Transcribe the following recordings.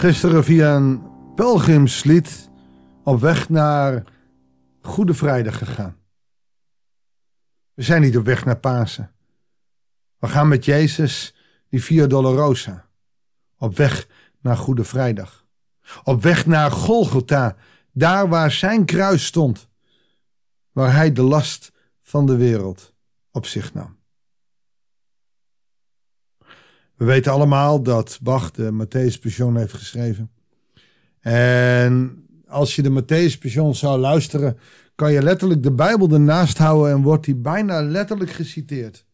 Gisteren via een pelgrimslied op weg naar Goede Vrijdag gegaan. We zijn niet op weg naar Pasen. We gaan met Jezus die Via Dolorosa. Op weg naar Goede Vrijdag. Op weg naar Golgotha, daar waar zijn kruis stond. Waar hij de last van de wereld op zich nam. We weten allemaal dat Bach de Matthäus Passion heeft geschreven. En als je de Matthäus Passion zou luisteren, kan je letterlijk de Bijbel ernaast houden en wordt die bijna letterlijk geciteerd.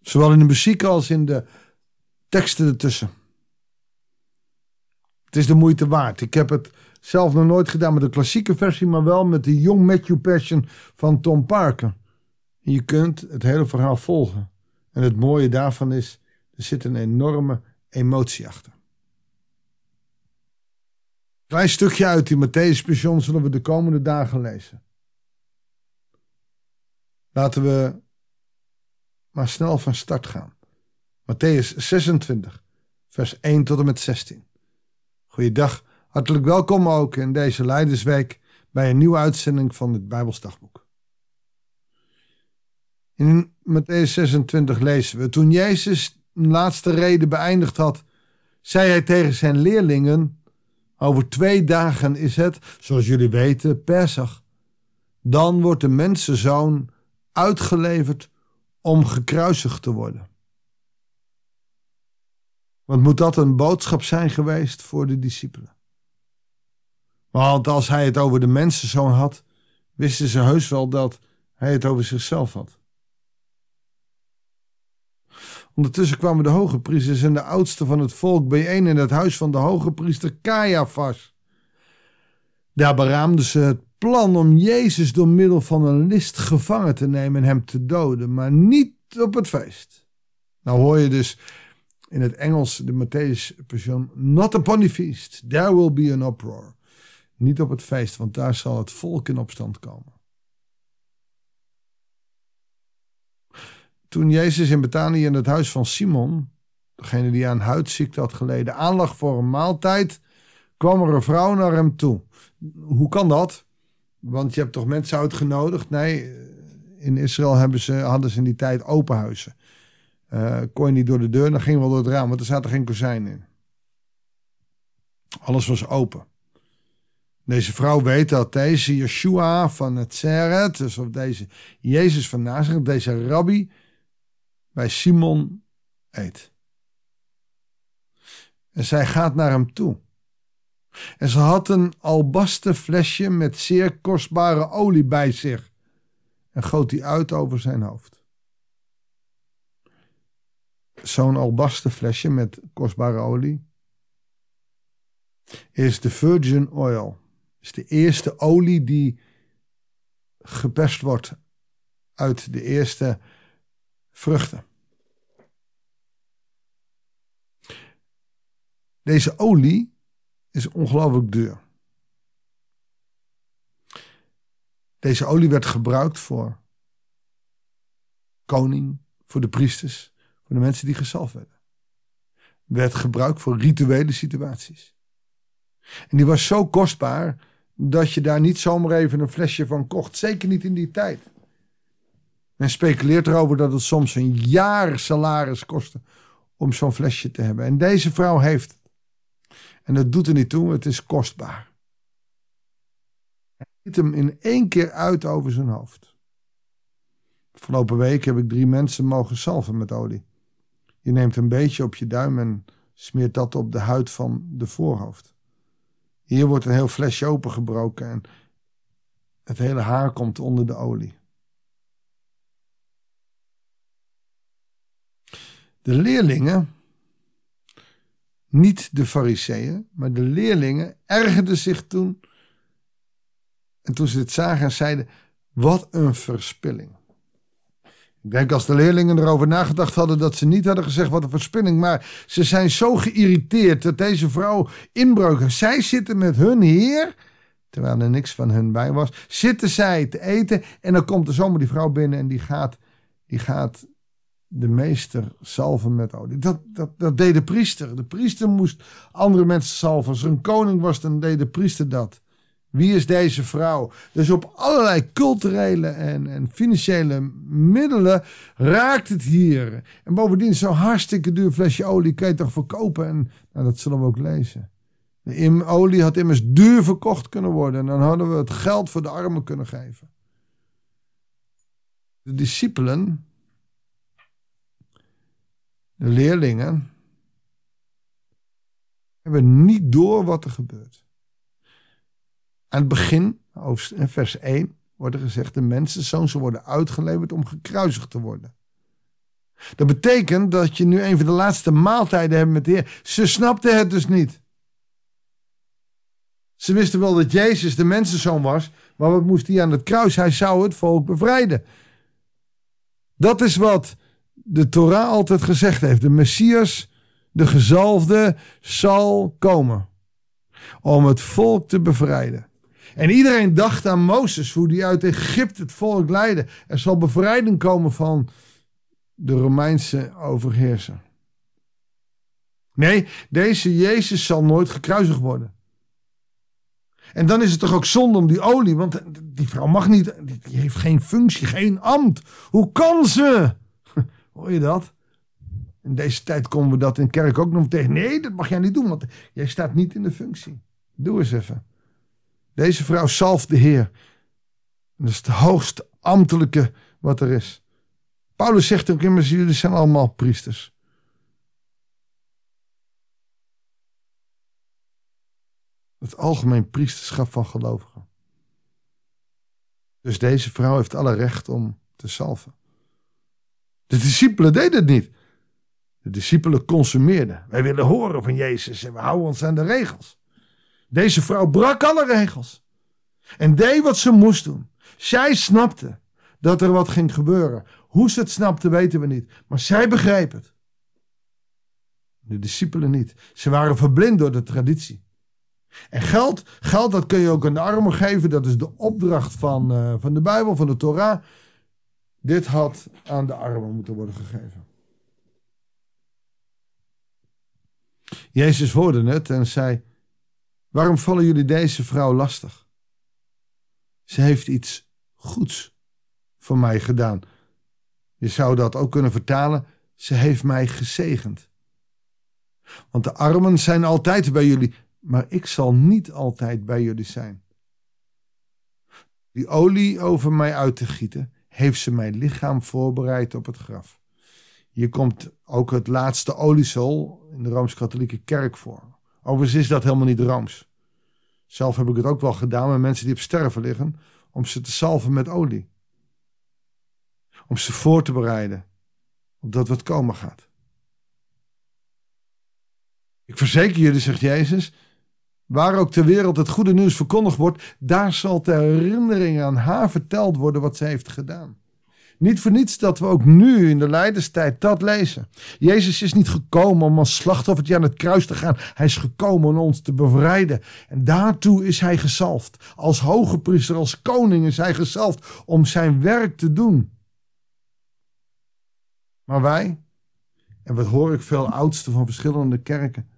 Zowel in de muziek als in de teksten ertussen. Het is de moeite waard. Ik heb het zelf nog nooit gedaan met de klassieke versie, maar wel met de Young Matthew Passion van Tom Parker. Je kunt het hele verhaal volgen. En het mooie daarvan is, er zit een enorme emotie achter. Klein stukje uit die Matthäus Passion zullen we de komende dagen lezen. Laten we maar snel van start gaan. Matthäus 26, vers 1 tot en met 16. Goeiedag, hartelijk welkom ook in deze Leidersweek bij een nieuwe uitzending van het Bijbelsdagboek. In Matthäus 26 lezen we, toen Jezus laatste reden beëindigd had, zei hij tegen zijn leerlingen, over twee dagen is het, zoals jullie weten, Pesach. Dan wordt de mensenzoon uitgeleverd om gekruisigd te worden. Want moet dat een boodschap zijn geweest voor de discipelen? Want als hij het over de mensenzoon had, wisten ze heus wel dat hij het over zichzelf had. Ondertussen kwamen de hoge priesters en de oudsten van het volk bijeen in het huis van de hoge priester Caiaphas. Daar beraamden ze het plan om Jezus door middel van een list gevangen te nemen en hem te doden, maar niet op het feest. Nou hoor je dus in het Engels de Matthäus Passion, not upon the feast, there will be an uproar. Niet op het feest, want daar zal het volk in opstand komen. Toen Jezus in Betanië in het huis van Simon, degene die aan huidziekte had geleden, aanlag voor een maaltijd, kwam er een vrouw naar hem toe. Hoe kan dat? Want je hebt toch mensen uitgenodigd? Nee, in Israël hebben ze, hadden ze in die tijd open huizen. Uh, kon je niet door de deur, dan ging wel door het raam, want er zaten geen kozijnen in. Alles was open. Deze vrouw weet dat deze Yeshua van het Zeret, dus of deze Jezus van Nazareth, deze rabbi, bij Simon eet. En zij gaat naar hem toe. En ze had een albasten flesje met zeer kostbare olie bij zich en goot die uit over zijn hoofd. Zo'n albasten flesje met kostbare olie is de virgin oil. Is de eerste olie die geperst wordt uit de eerste vruchten. Deze olie is ongelooflijk duur. Deze olie werd gebruikt voor koning, voor de priesters, voor de mensen die gezalfd werden. Werd gebruikt voor rituele situaties. En die was zo kostbaar dat je daar niet zomaar even een flesje van kocht. Zeker niet in die tijd. Men speculeert erover dat het soms een jaar salaris kostte om zo'n flesje te hebben. En deze vrouw heeft het. En dat doet er niet toe, het is kostbaar. Hij ziet hem in één keer uit over zijn hoofd. Afgelopen week heb ik drie mensen mogen salven met olie. Je neemt een beetje op je duim en smeert dat op de huid van de voorhoofd. Hier wordt een heel flesje opengebroken en het hele haar komt onder de olie. De leerlingen, niet de fariseeën, maar de leerlingen ergerden zich toen. En toen ze dit zagen, zeiden: Wat een verspilling. Ik denk als de leerlingen erover nagedacht hadden dat ze niet hadden gezegd wat een verspilling. Maar ze zijn zo geïrriteerd dat deze vrouw inbreuk. Zij zitten met hun heer, terwijl er niks van hun bij was, zitten zij te eten. En dan komt er zomaar die vrouw binnen en die gaat, die gaat de meester salven met olie. Dat, dat, dat deed de priester. De priester moest andere mensen salven. Als er een koning was, dan deed de priester dat. Wie is deze vrouw? Dus op allerlei culturele en, en financiële middelen raakt het hier. En bovendien, zo'n hartstikke duur flesje olie kan je toch verkopen? En nou, dat zullen we ook lezen. De olie had immers duur verkocht kunnen worden. En dan hadden we het geld voor de armen kunnen geven. De discipelen, de leerlingen, hebben niet door wat er gebeurt. Aan het begin, vers 1, wordt er gezegd: de mensen zullen worden uitgeleverd om gekruisigd te worden. Dat betekent dat je nu een van de laatste maaltijden hebt met de Heer. Ze snapten het dus niet. Ze wisten wel dat Jezus de mensenzoon was, maar wat moest hij aan het kruis? Hij zou het volk bevrijden. Dat is wat de Torah altijd gezegd heeft. De Messias, de gezalfde, zal komen om het volk te bevrijden. En iedereen dacht aan Mozes, hoe die uit Egypte het volk leidde. Er zal bevrijding komen van de Romeinse overheerser. Nee, deze Jezus zal nooit gekruisigd worden. En dan is het toch ook zonde om die olie, want die vrouw mag niet, die heeft geen functie, geen ambt. Hoe kan ze? Hoor je dat? In deze tijd komen we dat in kerk ook nog tegen. Nee, dat mag jij niet doen, want jij staat niet in de functie. Doe eens even. Deze vrouw zalft de Heer. Dat is het hoogst ambtelijke wat er is. Paulus zegt ook immers, jullie zijn allemaal priesters. Het algemeen priesterschap van gelovigen. Dus deze vrouw heeft alle recht om te salven. De discipelen deden het niet. De discipelen consumeerden. Wij willen horen van Jezus en we houden ons aan de regels. Deze vrouw brak alle regels. En deed wat ze moest doen. Zij snapte dat er wat ging gebeuren. Hoe ze het snapte weten we niet. Maar zij begreep het. De discipelen niet. Ze waren verblind door de traditie. En geld, geld dat kun je ook aan de armen geven. Dat is de opdracht van, uh, van de Bijbel, van de Torah. Dit had aan de armen moeten worden gegeven. Jezus hoorde het en zei: Waarom vallen jullie deze vrouw lastig? Ze heeft iets goeds voor mij gedaan. Je zou dat ook kunnen vertalen. Ze heeft mij gezegend. Want de armen zijn altijd bij jullie, maar ik zal niet altijd bij jullie zijn. Die olie over mij uit te gieten, heeft ze mijn lichaam voorbereid op het graf. Hier komt ook het laatste oliesol in de Rooms-Katholieke Kerk voor. Overigens is dat helemaal niet rooms. Zelf heb ik het ook wel gedaan met mensen die op sterven liggen, om ze te salven met olie. Om ze voor te bereiden op dat wat komen gaat. Ik verzeker jullie, zegt Jezus, waar ook ter wereld het goede nieuws verkondigd wordt, daar zal ter herinnering aan haar verteld worden wat ze heeft gedaan. Niet voor niets dat we ook nu in de lijdenstijd dat lezen. Jezus is niet gekomen om als slachtoffertje aan het kruis te gaan. Hij is gekomen om ons te bevrijden. En daartoe is hij gezalfd. Als hoge priester, als koning is hij gezalfd om zijn werk te doen. Maar wij, en wat hoor ik veel oudsten van verschillende kerken.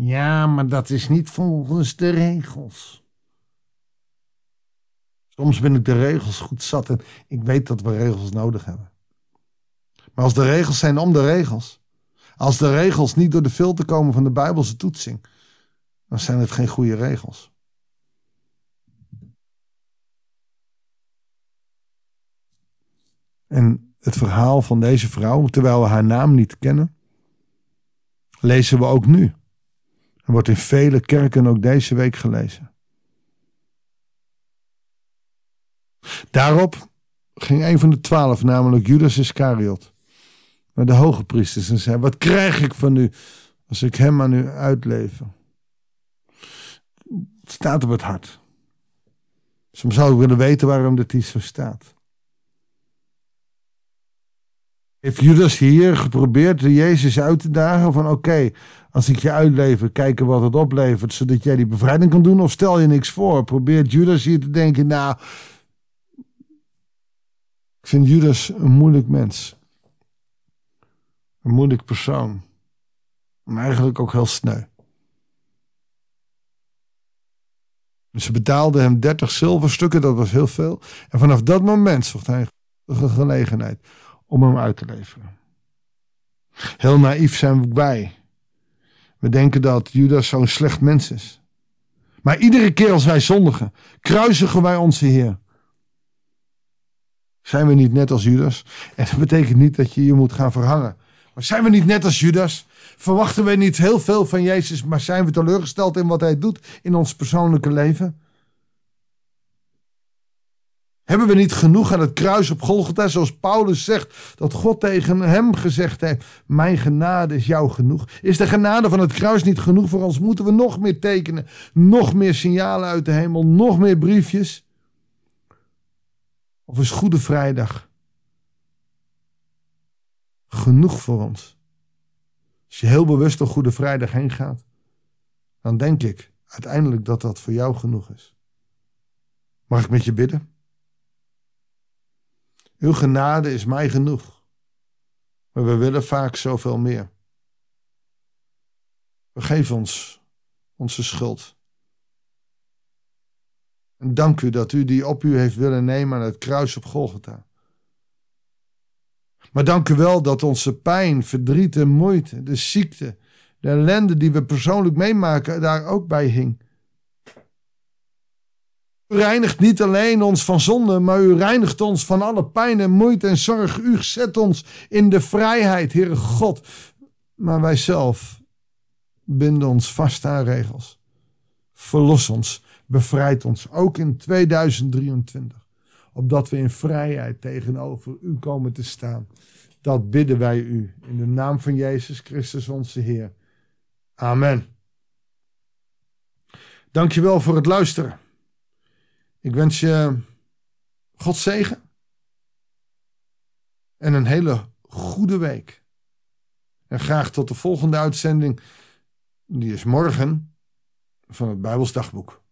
Ja, maar dat is niet volgens de regels. Soms ben ik de regels goed zat en ik weet dat we regels nodig hebben. Maar als de regels zijn om de regels, als de regels niet door de filter komen van de Bijbelse toetsing, dan zijn het geen goede regels. En het verhaal van deze vrouw, terwijl we haar naam niet kennen, lezen we ook nu. Er wordt in vele kerken ook deze week gelezen. Daarop ging een van de twaalf, namelijk Judas Iscariot, naar de hoge priesters en zei: Wat krijg ik van u als ik hem aan u uitlever? Het staat op het hart. Soms zou ik willen weten waarom dit hier zo staat. Heeft Judas hier geprobeerd de Jezus uit te dagen van oké, als ik je uitlever, kijken wat het oplevert, zodat jij die bevrijding kan doen? Of stel je niks voor? Probeert Judas hier te denken, nou, ik vind Judas een moeilijk mens. Een moeilijk persoon. Maar eigenlijk ook heel sneu. Ze betaalden hem 30 zilverstukken, dat was heel veel. En vanaf dat moment zocht hij een gelegenheid om hem uit te leveren. Heel naïef zijn wij. We denken dat Judas zo'n slecht mens is. Maar iedere keer als wij zondigen, kruisigen wij onze Heer. Zijn we niet net als Judas? En dat betekent niet dat je je moet gaan verhangen. Maar zijn we niet net als Judas? Verwachten we niet heel veel van Jezus, maar zijn we teleurgesteld in wat Hij doet in ons persoonlijke leven? Hebben we niet genoeg aan het kruis op Golgotha, zoals Paulus zegt, dat God tegen hem gezegd heeft, mijn genade is jou genoeg. Is de genade van het kruis niet genoeg voor ons? Moeten we nog meer tekenen, nog meer signalen uit de hemel, nog meer briefjes? Of is Goede Vrijdag genoeg voor ons? Als je heel bewust door Goede Vrijdag heen gaat, dan denk ik uiteindelijk dat dat voor jou genoeg is. Mag ik met je bidden? Uw genade is mij genoeg. Maar we willen vaak zoveel meer. Vergeef ons onze schuld. En dank u dat u die op u heeft willen nemen aan het kruis op Golgotha. Maar dank u wel dat onze pijn, verdriet en moeite, de ziekte, de ellende die we persoonlijk meemaken, daar ook bij hing. U reinigt niet alleen ons van zonde, maar u reinigt ons van alle pijn en moeite en zorg. U zet ons in de vrijheid, Heere God. Maar wij zelf binden ons vast aan regels. Verlos ons, bevrijd ons, ook in 2023. Opdat we in vrijheid tegenover u komen te staan. Dat bidden wij u in de naam van Jezus Christus onze Heer. Amen. Dankjewel voor het luisteren. Ik wens je God zegen. En een hele goede week. En graag tot de volgende uitzending. Die is morgen van het Bijbelsdagboek.